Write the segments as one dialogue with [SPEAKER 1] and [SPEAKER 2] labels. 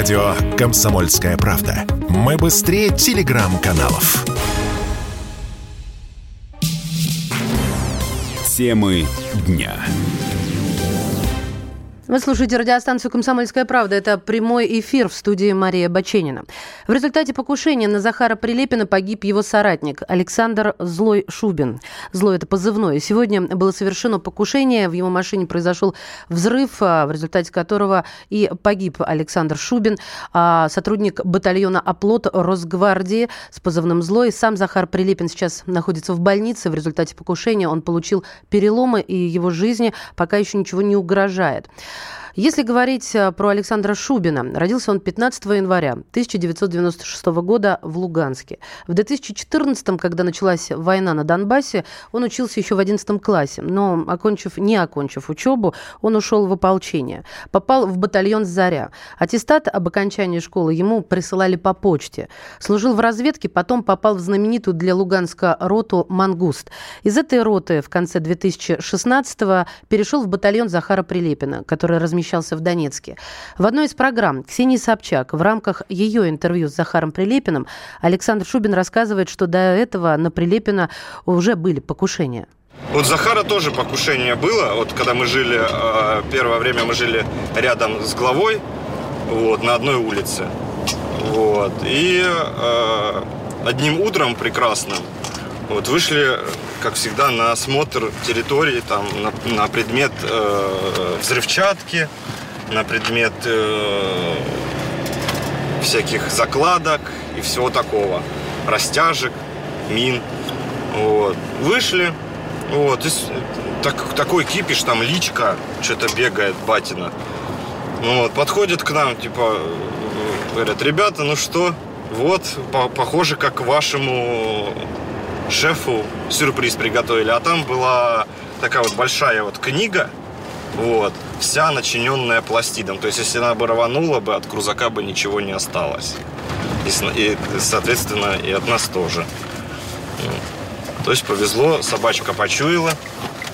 [SPEAKER 1] Радио «Комсомольская правда». Мы быстрее телеграм-каналов.
[SPEAKER 2] Темы дня.
[SPEAKER 3] Вы слушаете радиостанцию «Комсомольская правда». Это прямой эфир в студии Мария Баченина. В результате покушения на Захара Прилепина погиб его соратник Александр Злой Шубин. Злой – это позывной. Сегодня было совершено покушение. В его машине произошел взрыв, а, в результате которого и погиб Александр Шубин, а, сотрудник батальона «Оплот» Росгвардии с позывным «Злой». Сам Захар Прилепин сейчас находится в больнице. В результате покушения он получил переломы, и его жизни пока еще ничего не угрожает. Если говорить э, про Александра Шубина, родился он 15 января 1996 года в Луганске. В 2014, когда началась война на Донбассе, он учился еще в 11 классе, но, окончив, не окончив учебу, он ушел в ополчение. Попал в батальон «Заря». Аттестат об окончании школы ему присылали по почте. Служил в разведке, потом попал в знаменитую для Луганска роту «Мангуст». Из этой роты в конце 2016-го перешел в батальон Захара Прилепина, который размещался размещался в Донецке. В одной из программ Ксении Собчак в рамках ее интервью с Захаром Прилепиным Александр Шубин рассказывает, что до этого на Прилепина уже были покушения.
[SPEAKER 4] Вот Захара тоже покушение было. Вот когда мы жили, э, первое время мы жили рядом с главой, вот, на одной улице. Вот. И э, одним утром прекрасным вот, вышли, как всегда, на осмотр территории, там, на, на предмет э, взрывчатки, на предмет э, всяких закладок и всего такого. Растяжек, мин. Вот. Вышли. Вот. И так, такой кипиш, там личка, что-то бегает, батина. Ну, вот, подходит к нам, типа, говорят, ребята, ну что, вот, по похоже, как к вашему шефу сюрприз приготовили. А там была такая вот большая вот книга, вот, вся начиненная пластидом. То есть, если она бы рванула бы, от крузака бы ничего не осталось. И, и соответственно, и от нас тоже. То есть повезло, собачка почуяла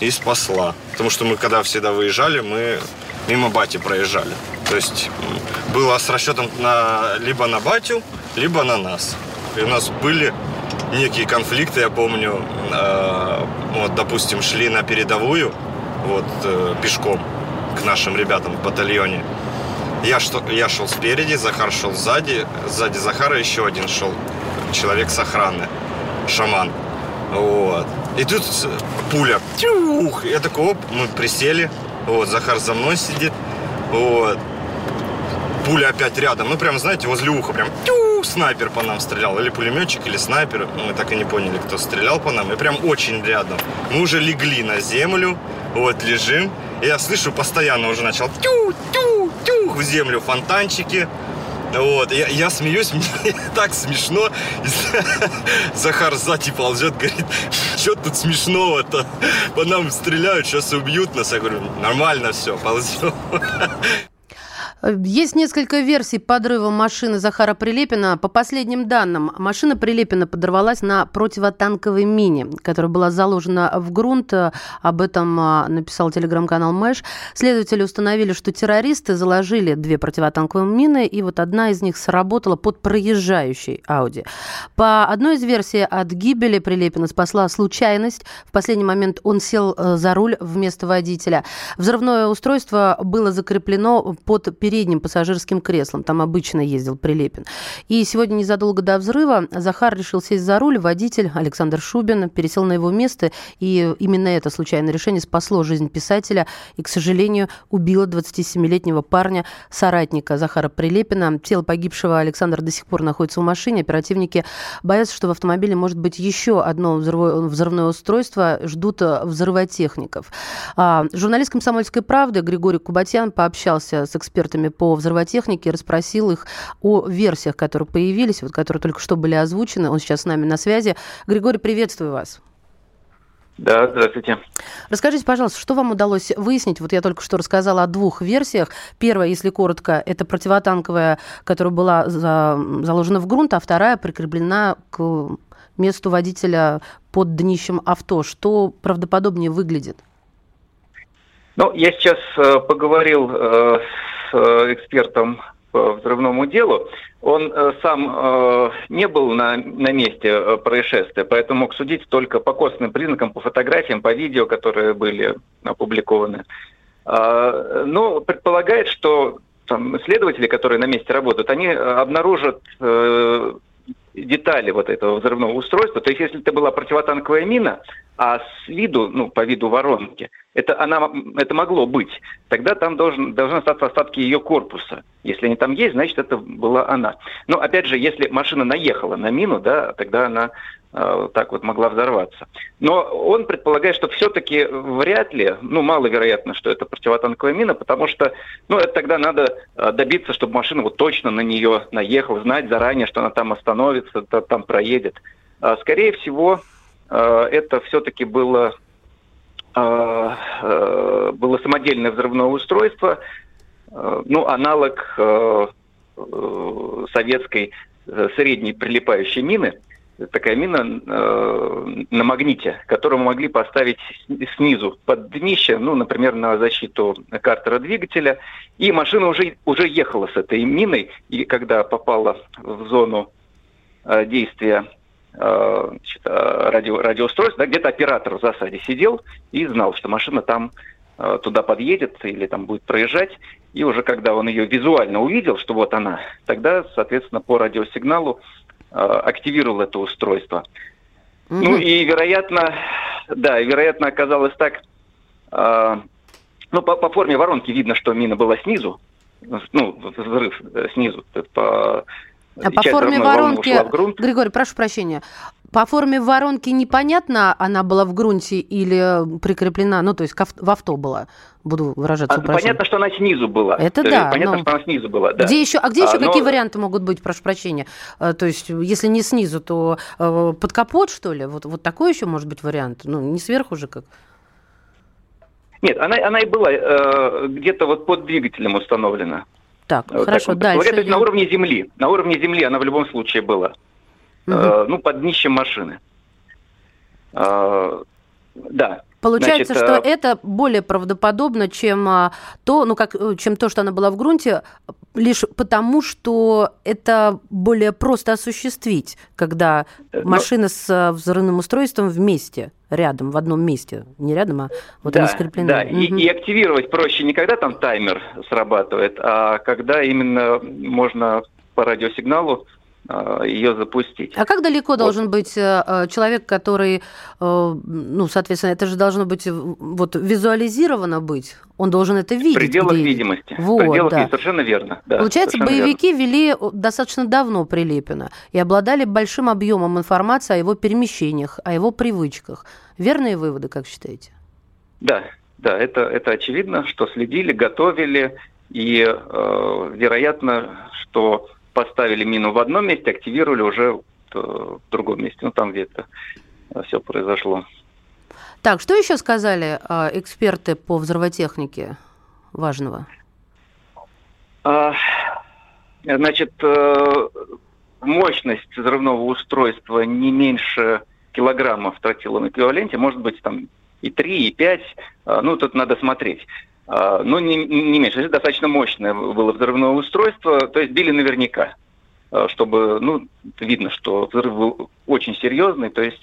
[SPEAKER 4] и спасла. Потому что мы, когда всегда выезжали, мы мимо бати проезжали. То есть было с расчетом на, либо на батю, либо на нас. И у нас были некие конфликты, я помню, э, вот, допустим, шли на передовую, вот, э, пешком к нашим ребятам в батальоне. Я, что, я шел спереди, Захар шел сзади, сзади Захара еще один шел человек с охраны, шаман. Вот. И тут пуля, тюх, я такой, оп, мы присели, вот, Захар за мной сидит, вот, пуля опять рядом, ну, прям, знаете, возле уха, прям, тюх, снайпер по нам стрелял, или пулеметчик, или снайпер. Мы так и не поняли, кто стрелял по нам. И прям очень рядом. Мы уже легли на землю, вот лежим. И я слышу, постоянно уже начал тю-тю-тю в землю фонтанчики. Вот, я, я смеюсь, мне так смешно. Захар сзади ползет, говорит, что тут смешного-то? По нам стреляют, сейчас убьют нас. Я говорю, нормально все, ползем.
[SPEAKER 3] Есть несколько версий подрыва машины Захара Прилепина. По последним данным, машина Прилепина подорвалась на противотанковой мине, которая была заложена в грунт. Об этом а, написал телеграм-канал Мэш. Следователи установили, что террористы заложили две противотанковые мины, и вот одна из них сработала под проезжающей Ауди. По одной из версий от гибели Прилепина спасла случайность. В последний момент он сел э, за руль вместо водителя. Взрывное устройство было закреплено под перед передним пассажирским креслом. Там обычно ездил Прилепин. И сегодня, незадолго до взрыва, Захар решил сесть за руль. Водитель Александр Шубин пересел на его место. И именно это случайное решение спасло жизнь писателя и, к сожалению, убило 27-летнего парня, соратника Захара Прилепина. Тело погибшего Александра до сих пор находится в машине. Оперативники боятся, что в автомобиле может быть еще одно взрывное устройство. Ждут взрывотехников. А, журналист «Комсомольской правды» Григорий Кубатьян пообщался с экспертами экспертами по взрывотехнике, расспросил их о версиях, которые появились, вот, которые только что были озвучены. Он сейчас с нами на связи. Григорий, приветствую вас.
[SPEAKER 5] Да, здравствуйте.
[SPEAKER 3] Расскажите, пожалуйста, что вам удалось выяснить? Вот я только что рассказала о двух версиях. Первая, если коротко, это противотанковая, которая была за, заложена в грунт, а вторая прикреплена к месту водителя под днищем авто. Что правдоподобнее выглядит?
[SPEAKER 5] Ну, я сейчас э, поговорил э, экспертом по взрывному делу. Он э, сам э, не был на, на месте э, происшествия, поэтому мог судить только по косвенным признакам, по фотографиям, по видео, которые были опубликованы. Э, но предполагает, что там, следователи, которые на месте работают, они обнаружат э, детали вот этого взрывного устройства. То есть, если это была противотанковая мина, а с виду, ну, по виду воронки, это, она, это могло быть, тогда там должен, должны остаться остатки ее корпуса. Если они там есть, значит, это была она. Но, опять же, если машина наехала на мину, да, тогда она э, так вот могла взорваться. Но он предполагает, что все-таки вряд ли, ну, маловероятно, что это противотанковая мина, потому что, ну, это тогда надо э, добиться, чтобы машина вот точно на нее наехала, знать заранее, что она там остановится, там проедет. А, скорее всего, это все-таки было, э, э, было самодельное взрывное устройство, ну, аналог советской средней прилипающей мины, такая мина на магните, которую могли поставить снизу под днище, ну, например, на защиту картера двигателя. И машина уже, уже ехала с этой миной, и когда попала в зону действия Э, значит, э, радио, радиоустройств, да, где-то оператор в засаде сидел и знал, что машина там э, туда подъедет или там будет проезжать. И уже когда он ее визуально увидел, что вот она, тогда, соответственно, по радиосигналу активировал это устройство. Ну и, вероятно, да, вероятно, оказалось так, ну, по, по форме воронки видно, что мина была снизу, ну, взрыв снизу, по
[SPEAKER 3] а по форме воронки, Григорий, прошу прощения, по форме воронки непонятно, она была в грунте или прикреплена, ну, то есть в авто была, буду выражаться
[SPEAKER 5] а, Понятно, что она снизу была.
[SPEAKER 3] Это да.
[SPEAKER 5] Понятно, но... что она снизу была, да.
[SPEAKER 3] Где еще, а где еще а, какие но... варианты могут быть, прошу прощения? А, то есть, если не снизу, то э, под капот, что ли? Вот, вот такой еще может быть вариант? Ну, не сверху же как.
[SPEAKER 5] Нет, она, она и была э, где-то вот под двигателем установлена.
[SPEAKER 3] Так, вот хорошо, так дальше.
[SPEAKER 5] Говорят, на уровне земли. На уровне земли она в любом случае была. Угу. Э, ну, под днищем машины. Э, да.
[SPEAKER 3] Получается, Значит, что а... это более правдоподобно, чем а, то, ну как, э, чем то, что она была в грунте, лишь потому, что это более просто осуществить, когда Но... Ну, машина с взрывным устройством вместе, рядом, в одном месте, не рядом, а вот
[SPEAKER 5] да,
[SPEAKER 3] она скреплена.
[SPEAKER 5] Да, угу. и, и активировать проще не когда там таймер срабатывает, а когда именно можно по радиосигналу Э, ее запустить.
[SPEAKER 3] А как далеко вот. должен быть э, э, человек, который, ну, соответственно, это же должно быть вот визуализировано быть, он должен это видеть. В
[SPEAKER 5] пределах где... видимости.
[SPEAKER 3] Вот, в пределах
[SPEAKER 5] да. совершенно верно. Да,
[SPEAKER 3] Получается, боевики верно. вели достаточно давно Прилепина и обладали большим объемом информации о его перемещениях, о его привычках. Верные выводы, как считаете?
[SPEAKER 5] Да, да, это, это очевидно, что следили, готовили, и э, вероятно, что поставили мину в одном месте, активировали уже в другом месте, ну там где-то все произошло.
[SPEAKER 3] Так, что еще сказали э, эксперты по взрывотехнике важного?
[SPEAKER 5] А, значит, э, мощность взрывного устройства не меньше килограмма в тротиловом эквиваленте, может быть там и 3, и 5, э, ну тут надо смотреть. А, но не, не меньше. Это достаточно мощное было взрывное устройство, то есть били наверняка, а, чтобы, ну, видно, что взрыв был очень серьезный, то есть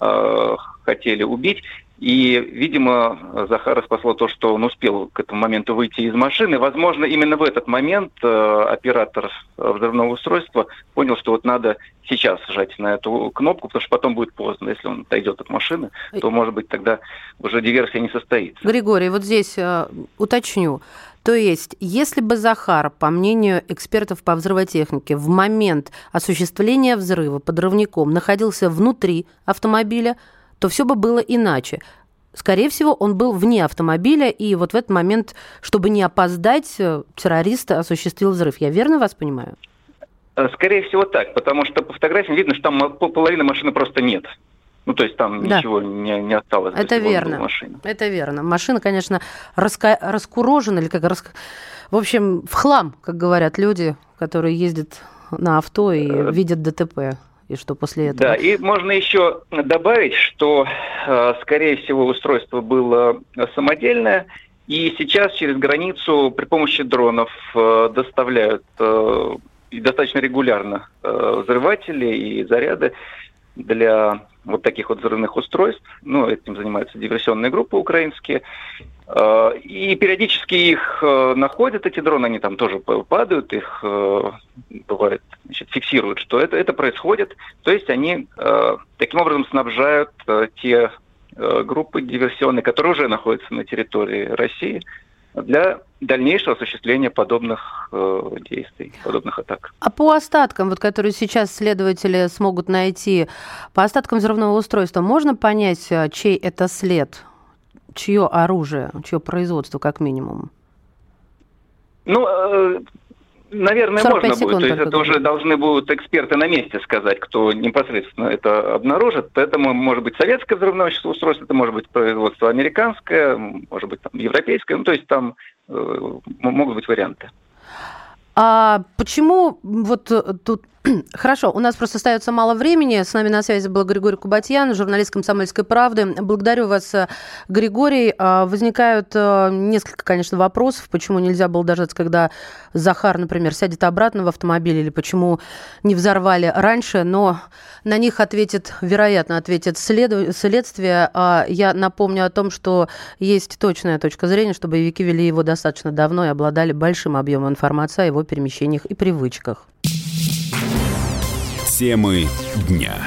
[SPEAKER 5] э, хотели убить. И, видимо, Захара спасло то, что он успел к этому моменту выйти из машины. Возможно, именно в этот момент э, оператор взрывного устройства понял, что вот надо сейчас жать на эту кнопку, потому что потом будет поздно. Если он отойдет от машины, то, может быть, тогда уже диверсия не состоится.
[SPEAKER 3] Григорий, вот здесь э, уточню. То есть, если бы Захар, по мнению экспертов по взрывотехнике, в момент осуществления взрыва подрывником находился внутри автомобиля, то все бы было иначе. Скорее всего, он был вне автомобиля, и вот в этот момент, чтобы не опоздать, э, террорист осуществил взрыв. Я верно вас понимаю?
[SPEAKER 5] Э, скорее всего так, потому что по фотографиям видно, что там половины машины просто нет. Ну, то есть там да. ничего не, не осталось.
[SPEAKER 3] Это верно. Это верно. Машина, конечно, раска... раскурожена, или как рас... В общем, в хлам, как говорят люди, которые ездят на авто и э... видят ДТП и что после этого.
[SPEAKER 5] Да, и можно еще добавить, что, э, скорее всего, устройство было самодельное, И сейчас через границу при помощи дронов э, доставляют э, и достаточно регулярно взрыватели и заряды для вот таких вот взрывных устройств. Ну, этим занимаются диверсионные группы украинские. Э, и периодически их э, находят, эти дроны, они там тоже падают, их э, бывает, значит, фиксируют, что это, это происходит. То есть они таким образом снабжают те группы диверсионные, которые уже находятся на территории России, для дальнейшего осуществления подобных э, действий, подобных атак.
[SPEAKER 3] А по остаткам, вот, которые сейчас следователи смогут найти, по остаткам взрывного устройства, можно понять, чей это след? Чье оружие, чье производство, как минимум?
[SPEAKER 5] Ну, э, наверное, можно будет. То есть это уже должны будут эксперты на месте сказать, кто непосредственно это обнаружит. Поэтому может быть советское взрывное устройство, это может быть производство американское, может быть там европейское. Ну, то есть там э, могут быть варианты.
[SPEAKER 3] А почему вот тут Хорошо, у нас просто остается мало времени. С нами на связи был Григорий Кубатьян, журналист «Комсомольской правды». Благодарю вас, э, Григорий. А, возникают э, несколько, конечно, вопросов. Почему нельзя было дождаться, когда Захар, например, сядет обратно в автомобиль, или почему не взорвали раньше, но на них ответит, вероятно, ответит след... следствие. А я напомню о том, что есть точная точка зрения, что боевики вели его достаточно давно и обладали большим объемом информации о его перемещениях и привычках.
[SPEAKER 2] Темы дня.